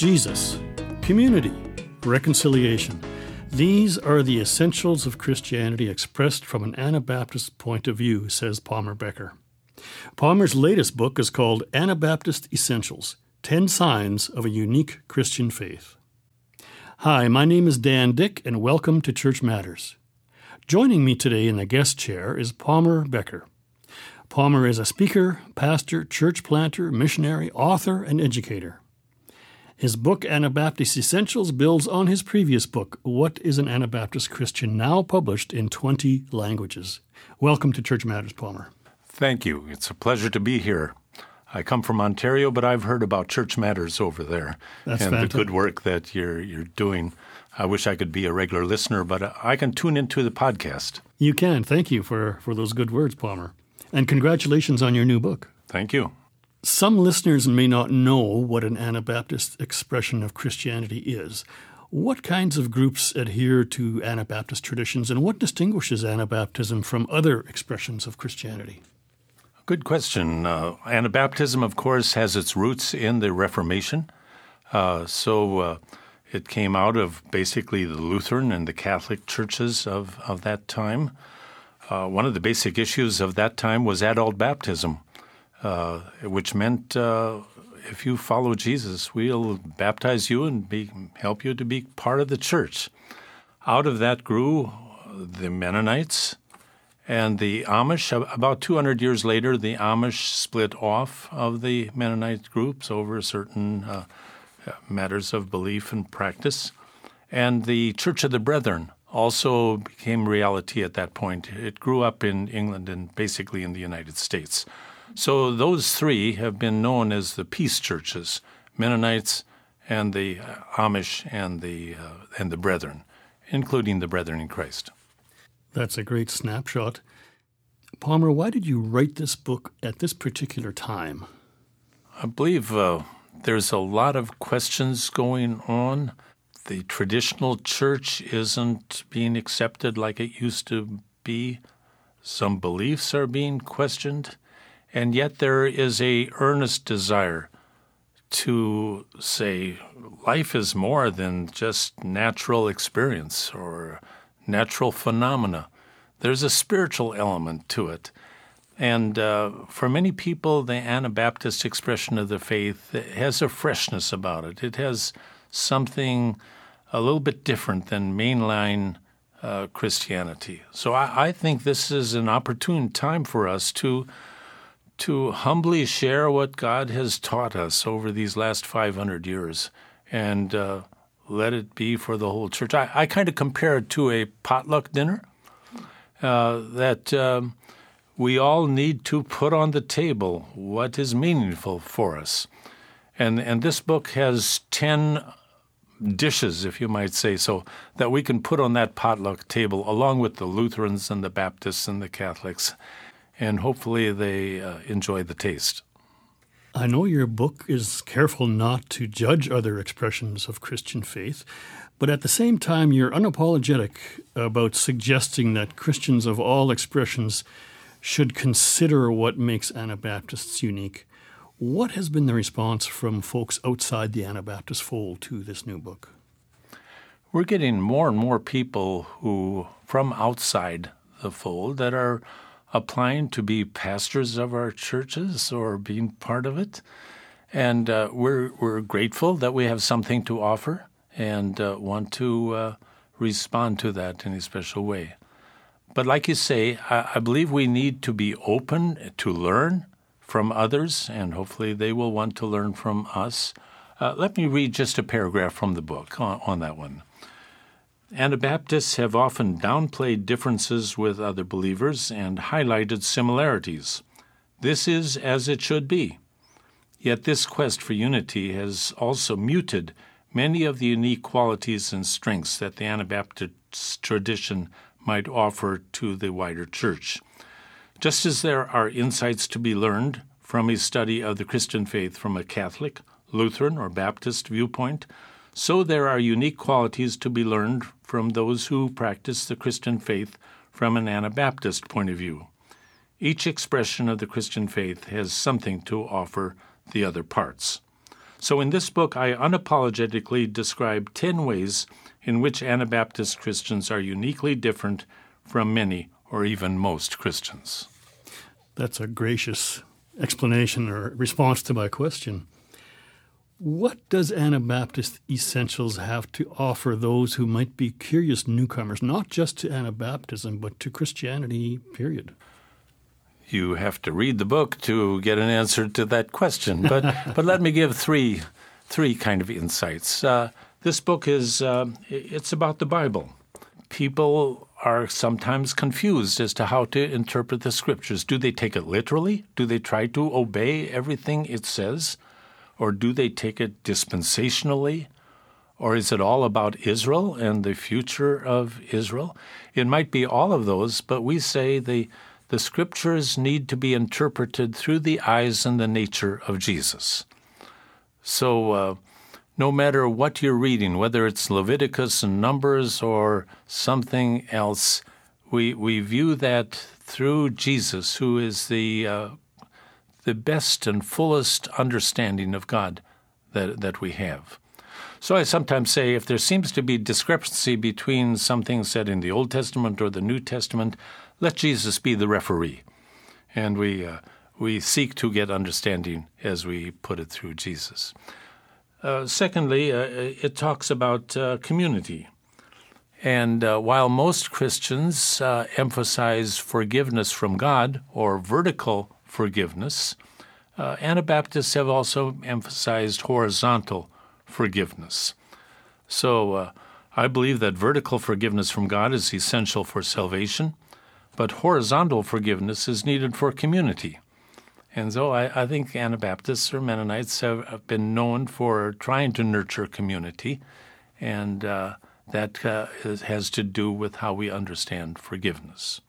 Jesus, community, reconciliation. These are the essentials of Christianity expressed from an Anabaptist point of view, says Palmer Becker. Palmer's latest book is called Anabaptist Essentials 10 Signs of a Unique Christian Faith. Hi, my name is Dan Dyck, and welcome to Church Matters. Joining me today in the guest chair is Palmer Becker. Palmer is a speaker, pastor, church planter, missionary, author, and educator. His book, Anabaptist Essentials, builds on his previous book, What is an Anabaptist Christian, now published in 20 languages. Welcome to Church Matters, Palmer. Thank you. It's a pleasure to be here. I come from Ontario, but I've heard about Church Matters over there That's and fantastic. the good work that you're you're doing. I wish I could be a regular listener, but I can tune into the podcast. You can. Thank you for, for those good words, Palmer. And congratulations on your new book. Thank you. Some listeners may not know what an Anabaptist expression of Christianity is. What kinds of groups adhere to Anabaptist traditions, and what distinguishes Anabaptism from other expressions of Christianity? Good question. Uh, Anabaptism, of course, has its roots in the Reformation. Uh, so uh, it came out of basically the Lutheran and the Catholic churches of, of that time. Uh, one of the basic issues of that time was adult baptism, uh, which meant uh, if you follow Jesus, we'll baptize you and be, help you to be part of the church. Out of that grew the Mennonites and the Amish. About 200 years later, the Amish split off of the Mennonite groups over certain uh, matters of belief and practice. And the Church of the Brethren also became reality at that point. It grew up in England and basically in the United States. So those three have been known as the peace churches Mennonites and the Amish and the, uh, and the Brethren, including the Brethren in Christ. That's a great snapshot. Palmer, why did you write this book at this particular time? I believe uh, there's a lot of questions going on. The traditional church isn't being accepted like it used to be. Some beliefs are being questioned, and yet there is a earnest desire to say life is more than just natural experience or natural phenomena. There's a spiritual element to it. And uh, for many people, the Anabaptist expression of the faith has a freshness about it. It has something a little bit different than mainline uh, Christianity. So I, I, think this is an opportune time for us to to humbly share what God has taught us over these last 500 years and uh, let it be for the whole church. I, I kind of compare it to a potluck dinner uh, that um, we all need to put on the table what is meaningful for us. And, and this book has 10 dishes, if you might say so, that we can put on that potluck table along with the Lutherans and the Baptists and the Catholics. And hopefully they uh, enjoy the taste. I know your book is careful not to judge other expressions of Christian faith, but at the same time, you're unapologetic about suggesting that Christians of all expressions should consider what makes Anabaptists unique. What has been the response from folks outside the Anabaptist fold to this new book? We're getting more and more people who, from outside the fold, that are applying to be pastors of our churches or being part of it. And uh, we're, we're grateful that we have something to offer and uh, want to uh, respond to that in a special way. But like you say, I, I believe we need to be open to learn from others, and hopefully they will want to learn from us. Uh, let me read just a paragraph from the book on, on that one. Anabaptists have often downplayed differences with other believers and highlighted similarities. This is as it should be. Yet this quest for unity has also muted many of the unique qualities and strengths that the Anabaptist tradition might offer to the wider church. Just as there are insights to be learned from a study of the Christian faith from a Catholic, Lutheran, or Baptist viewpoint, so there are unique qualities to be learned from those who practice the Christian faith from an Anabaptist point of view. Each expression of the Christian faith has something to offer the other parts. So, in this book, I unapologetically describe 10 ways in which Anabaptist Christians are uniquely different from many or even most Christians. That's a gracious explanation or response to my question. What does Anabaptist Essentials have to offer those who might be curious newcomers, not just to Anabaptism, but to Christianity, period? You have to read the book to get an answer to that question. But, but let me give three, three kind of insights. Uh, this book is uh, it's about the Bible. People are sometimes confused as to how to interpret the scriptures. Do they take it literally? Do they try to obey everything it says? Or do they take it dispensationally? Or is it all about Israel and the future of Israel? It might be all of those, but we say the, the scriptures need to be interpreted through the eyes and the nature of Jesus. So, uh, no matter what you're reading, whether it's Leviticus and Numbers or something else, we, we view that through Jesus, who is the uh, the best and fullest understanding of God that, that we have. So I sometimes say if there seems to be discrepancy between something said in the Old Testament or the New Testament, let Jesus be the referee. And we, uh, we seek to get understanding as we put it through Jesus. Uh, secondly, uh, it talks about uh, community. And uh, while most Christians uh, emphasize forgiveness from God or vertical forgiveness. Uh, Anabaptists have also emphasized horizontal forgiveness. So uh, I believe that vertical forgiveness from God is essential for salvation, but horizontal forgiveness is needed for community. And so I, I think Anabaptists or Mennonites have, have, been known for trying to nurture community, and uh, that uh, has to do with how we understand forgiveness.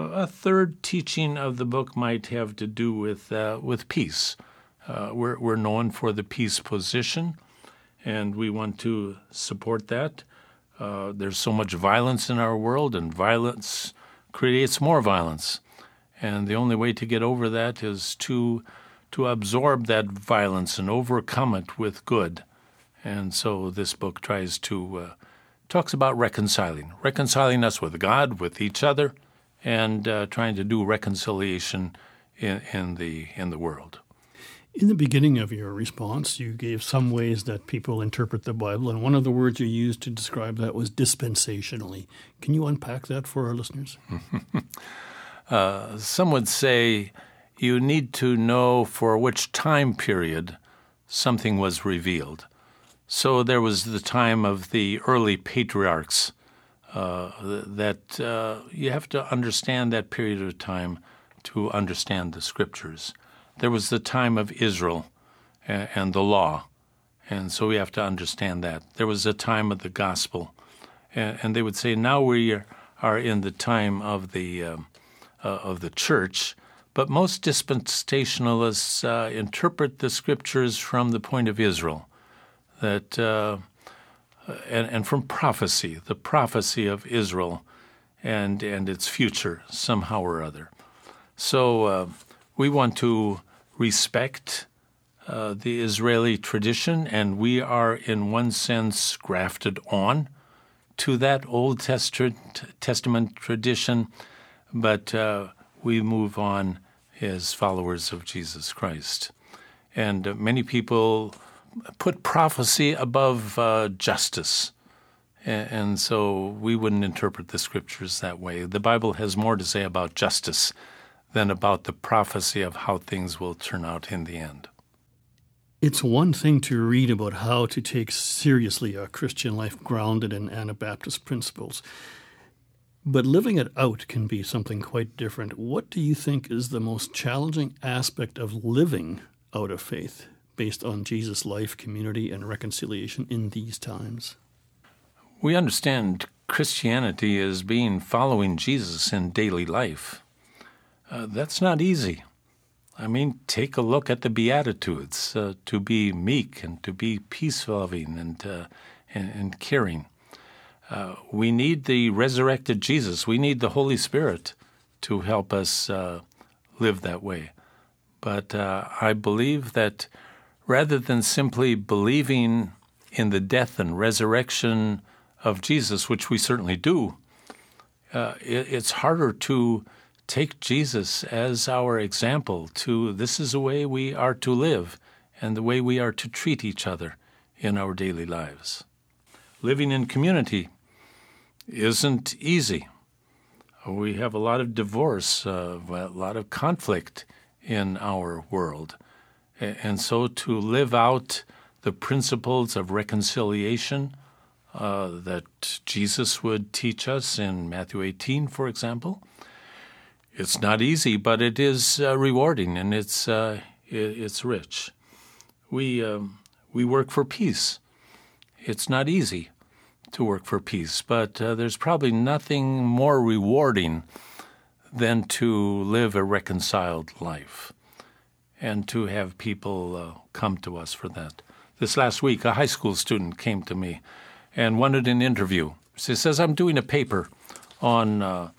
A third teaching of the book might have to do with uh, with peace. Uh, we're, we're known for the peace position, and we want to support that. Uh, there's so much violence in our world, and violence creates more violence. And the only way to get over that is to to absorb that violence and overcome it with good. And so this book tries to uh, talks about reconciling, reconciling us with God, with each other, and uh, trying to do reconciliation in, in, the in the world. In the beginning of your response, you gave some ways that people interpret the Bible, and one of the words you used to describe that was dispensationally. Can you unpack that for our listeners? uh, some would say you need to know for which time period something was revealed. So there was the time of the early patriarchs uh, that uh, you have to understand that period of time to understand the scriptures. There was the time of Israel and, and the law, and so we have to understand that. There was a time of the gospel, and, and they would say now we are, in the time of the um, uh, of the church. But most dispensationalists uh, interpret the scriptures from the point of Israel, that uh, and, and from prophecy, the prophecy of Israel and, and its future somehow or other. So uh, we want to respect uh, the Israeli tradition, and we are, in one sense, grafted on to that Old Testament, tradition, but uh, we move on as followers of Jesus Christ. And uh, many people put prophecy above uh, justice. And, so we wouldn't interpret the scriptures that way. The Bible has more to say about justice than about the prophecy of how things will turn out in the end. It's one thing to read about how to take seriously a Christian life grounded in Anabaptist principles, but living it out can be something quite different. What do you think is the most challenging aspect of living out of faith? Based on Jesus' life, community, and reconciliation in these times? We understand Christianity as being following Jesus in daily life. Uh, that's not easy. I mean, take a look at the Beatitudes uh, to be meek and to be peace loving and, uh, and, and, caring. Uh, we need the resurrected Jesus. We need the Holy Spirit to help us uh, live that way. But uh, I believe that rather than simply believing in the death and resurrection of Jesus, which we certainly do, uh, it, it's harder to take Jesus as our example to this is the way we are to live and the way we are to treat each other in our daily lives. Living in community isn't easy. We have a lot of divorce, uh, a lot of conflict in our world. And so to live out the principles of reconciliation uh, that Jesus would teach us in Matthew 18, for example, it's not easy, but it is uh, rewarding and it's, uh, it's rich. We, um, we work for peace. It's not easy to work for peace, but uh, there's probably nothing more rewarding than to live a reconciled life and to have people uh, come to us for that. This last week, a high school student came to me and wanted an interview. She says, I'm doing a paper on, uh,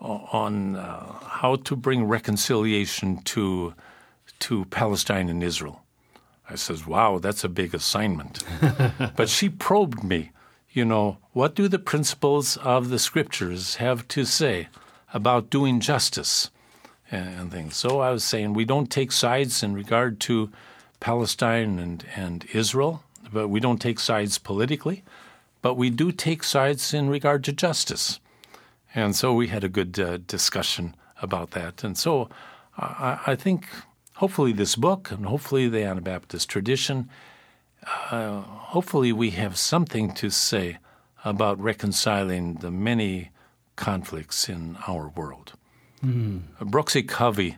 on uh, how to bring reconciliation to, to Palestine and Israel. I says, wow, that's a big assignment. but she probed me you know, what do the principles of the scriptures have to say about doing justice and, things? So I was saying we don't take sides in regard to Palestine and, and Israel, but we don't take sides politically, but we do take sides in regard to justice. And so we had a good uh, discussion about that. And so I, I think hopefully this book and hopefully the Anabaptist tradition uh, hopefully we have something to say about reconciling the many conflicts in our world. Mm. Bruxy Cavey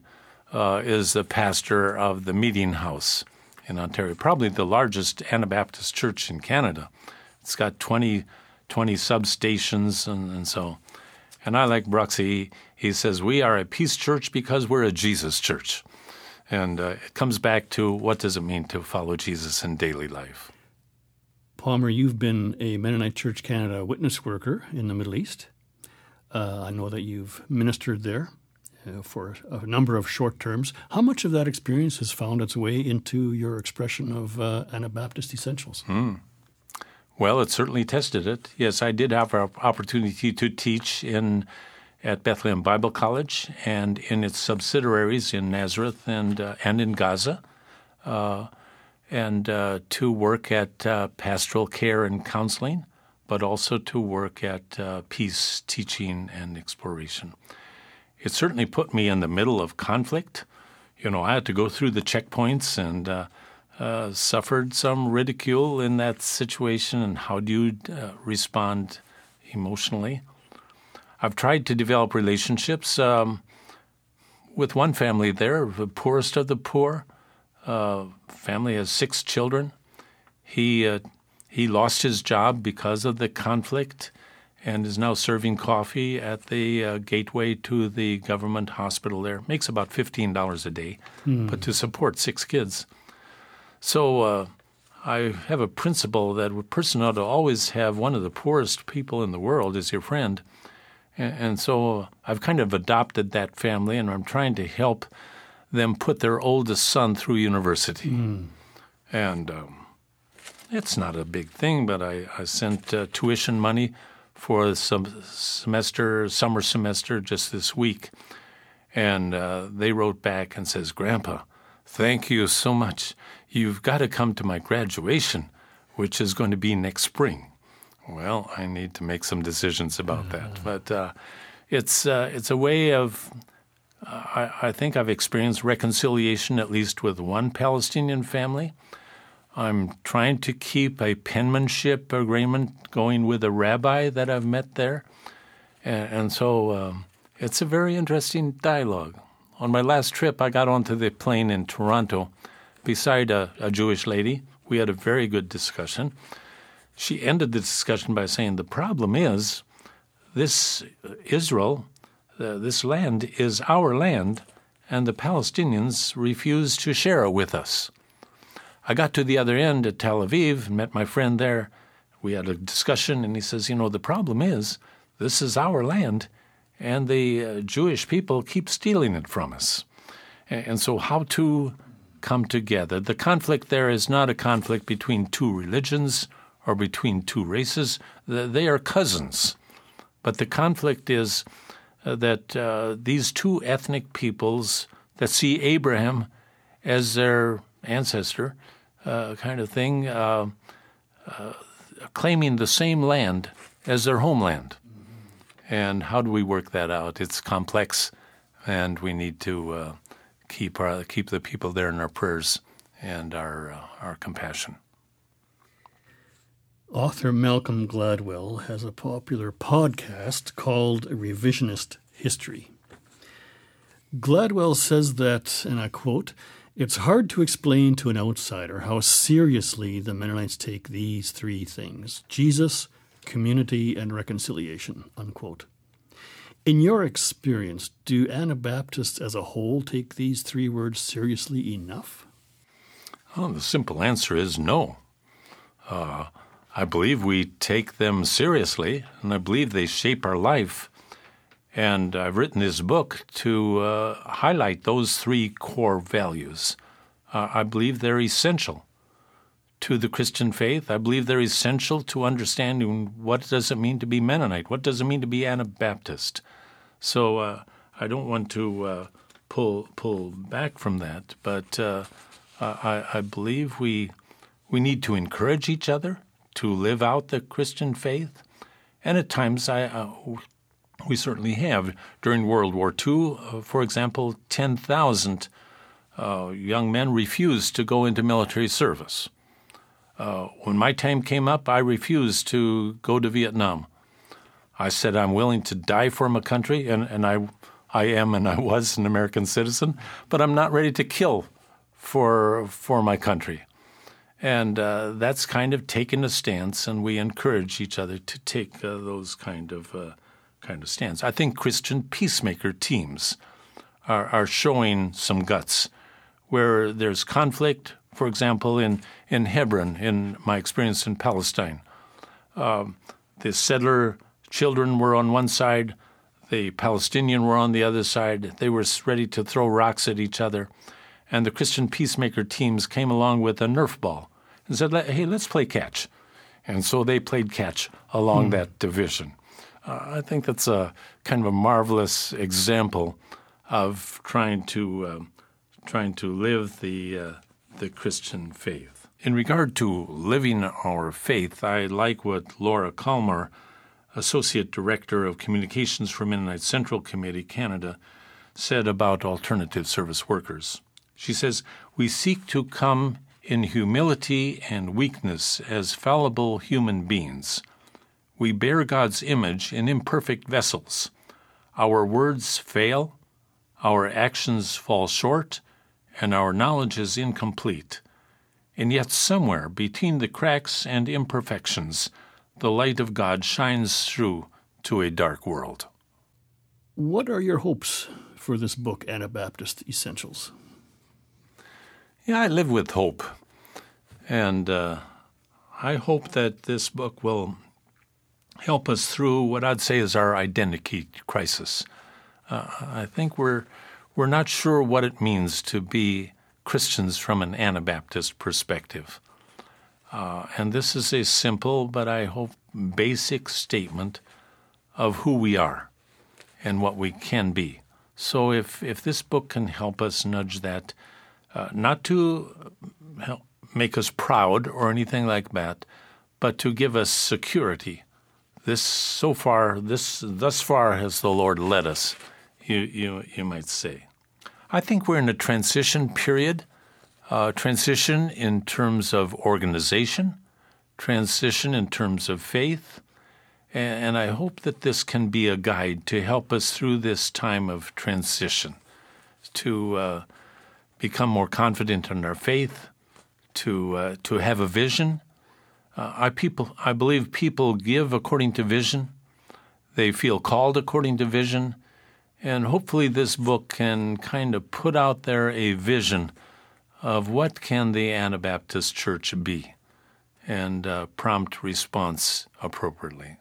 uh, is the pastor of the Meeting House in Ontario, probably the largest Anabaptist church in Canada. It's got 20, 20 substations and, and so. And I like Brooksy. He says, We are a peace church because we're a Jesus church. And uh, it comes back to what does it mean to follow Jesus in daily life? Palmer, you've been a Mennonite Church Canada witness worker in the Middle East. Uh, I know that you've ministered there uh, for a number of short terms. How much of that experience has found its way into your expression of uh, Anabaptist essentials? Hmm. Well, it certainly tested it. Yes, I did have an opportunity to teach in at Bethlehem Bible College and in its subsidiaries in Nazareth and uh, and in Gaza, uh, and uh, to work at uh, pastoral care and counseling, but also to work at uh, peace teaching and exploration. It certainly put me in the middle of conflict. You know, I had to go through the checkpoints and. Uh, suffered some ridicule in that situation, and how do you respond emotionally? I've tried to develop relationships um, with one family there, the poorest of the poor. Uh, family has six children. He uh, he lost his job because of the conflict, and is now serving coffee at the uh, gateway to the government hospital there. Makes about fifteen dollars a day, mm. but to support six kids. So uh, I have a principle that a person ought to always have one of the poorest people in the world as your friend and, so I've kind of adopted that family, and I'm trying to help them put their oldest son through university. Mm. And um, it's not a big thing, but I, I sent uh, tuition money for some semester, summer semester, just this week. And uh, they wrote back and says, Grandpa, thank you so much. You've got to come to my graduation, which is going to be next spring. Well, I need to make some decisions about mm that. But uh, it's uh, it's a way of. Uh, I, I, think I've experienced reconciliation at least with one Palestinian family. I'm trying to keep a penmanship agreement going with a rabbi that I've met there, and, and so um, it's a very interesting dialogue. On my last trip, I got onto the plane in Toronto beside a, a Jewish lady. We had a very good discussion she ended the discussion by saying the problem is this Israel, uh, this land is our land, and the Palestinians refuse to share it with us. I got to the other end at Tel Aviv and met my friend there. We had a discussion, and he says, You know, the problem is this is our land, and the uh, Jewish people keep stealing it from us. And, and so, how to come together. The conflict there is not a conflict between two religions or between two races, they are cousins. But the conflict is uh, that uh, these two ethnic peoples that see Abraham as their ancestor, uh, kind of thing, uh, uh, claiming the same land as their homeland. And how do we work that out? It's complex, and we need to uh, keep our keep the people there in our prayers and our our compassion. Author Malcolm Gladwell has a popular podcast called Revisionist History. Gladwell says that, and I quote, it's hard to explain to an outsider how seriously the Mennonites take these three things Jesus, community, and reconciliation. Unquote. In your experience, do Anabaptists as a whole take these three words seriously enough? Well, the simple answer is no. Uh, I believe we take them seriously, and I believe they shape our life. And I've written this book to uh, highlight those three core values. Uh, I believe they're essential to the Christian faith. I believe they're essential to understanding what does it mean to be Mennonite, what does it mean to be Anabaptist. So uh, I don't want to uh, pull pull back from that, but uh, I, I believe we we need to encourage each other to live out the Christian faith. And at times, I, uh, we certainly have. During World War II, uh, for example, 10,000 uh, young men refused to go into military service. Uh, when my time came up, I refused to go to Vietnam. I said I'm willing to die for my country, and, and I, I am and I was an American citizen, but I'm not ready to kill for, for my country. And uh, that's kind of taken a stance, and we encourage each other to take uh, those kind of uh, kind of stands. I think Christian peacemaker teams are, are showing some guts where there's conflict. For example, in in Hebron, in my experience in Palestine, um, the settler children were on one side, the Palestinian were on the other side. They were ready to throw rocks at each other, and the Christian peacemaker teams came along with a Nerf ball and said, hey, let's play catch. And so they played catch along hmm. that division. Uh, I think that's a kind of a marvelous example of trying to uh, trying to live the uh, the Christian faith. In regard to living our faith, I like what Laura Kalmar, Associate Director of Communications for Mennonite Central Committee Canada, said about alternative service workers. She says, We seek to come in humility and weakness as fallible human beings. We bear God's image in imperfect vessels. Our words fail, our actions fall short, and our knowledge is incomplete. And yet, somewhere between the cracks and imperfections, the light of God shines through to a dark world. What are your hopes for this book, Anabaptist Essentials? Yeah, I live with hope. And uh, I hope that this book will help us through what I'd say is our identity crisis. Uh, I think we're we're not sure what it means to be Christians from an Anabaptist perspective. Uh, and this is a simple, but I hope basic statement of who we are and what we can be. So if, if this book can help us nudge that, uh, not to help make us proud or anything like that, but to give us security. This so far, this thus far has the Lord led us. You you you might say. I think we're in a transition period. Uh, transition in terms of organization, transition in terms of faith, and, and I hope that this can be a guide to help us through this time of transition, to uh, become more confident in our faith, to uh, to have a vision. Uh, I people I believe people give according to vision. They feel called according to vision, and hopefully this book can kind of put out there a vision of what can the Anabaptist Church be, and uh, prompt response appropriately.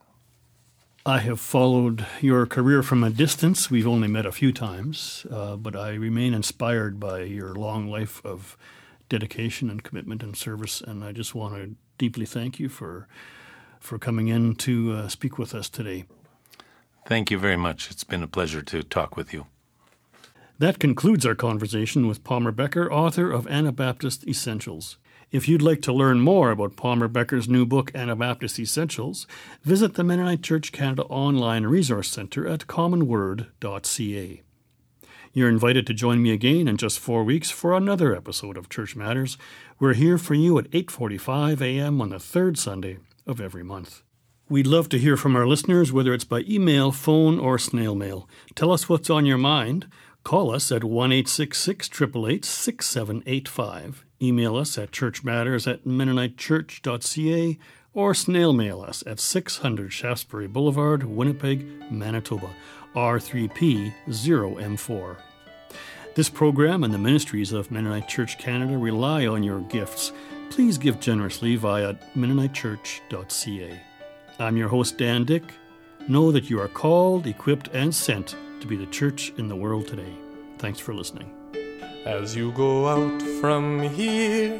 I have followed your career from a distance. We've only met a few times, uh, but I remain inspired by your long life of dedication and commitment and service. And I just want to deeply thank you for for coming in to uh, speak with us today. Thank you very much. It's been a pleasure to talk with you. That concludes our conversation with Palmer Becker, author of Anabaptist Essentials. If you'd like to learn more about Palmer Becker's new book, Anabaptist Essentials, visit the Mennonite Church Canada Online Resource Centre at commonword.ca. You're invited to join me again in just four weeks for another episode of Church Matters. We're here for you at 8:45 a.m. on the third Sunday of every month. We'd love to hear from our listeners, whether it's by email, phone, or snail mail. Tell us what's on your mind. Call us at 1 888 6785. Email us at churchmatters at mennonitechurch.ca or snail mail us at 600 Shaftesbury Boulevard, Winnipeg, Manitoba, R3P 0M4. This program and the ministries of Mennonite Church Canada rely on your gifts. Please give generously via mennonitechurch.ca. I'm your host, Dan Dyck. Know that you are called, equipped, and sent to be the church in the world today. Thanks for listening. As you go out from here,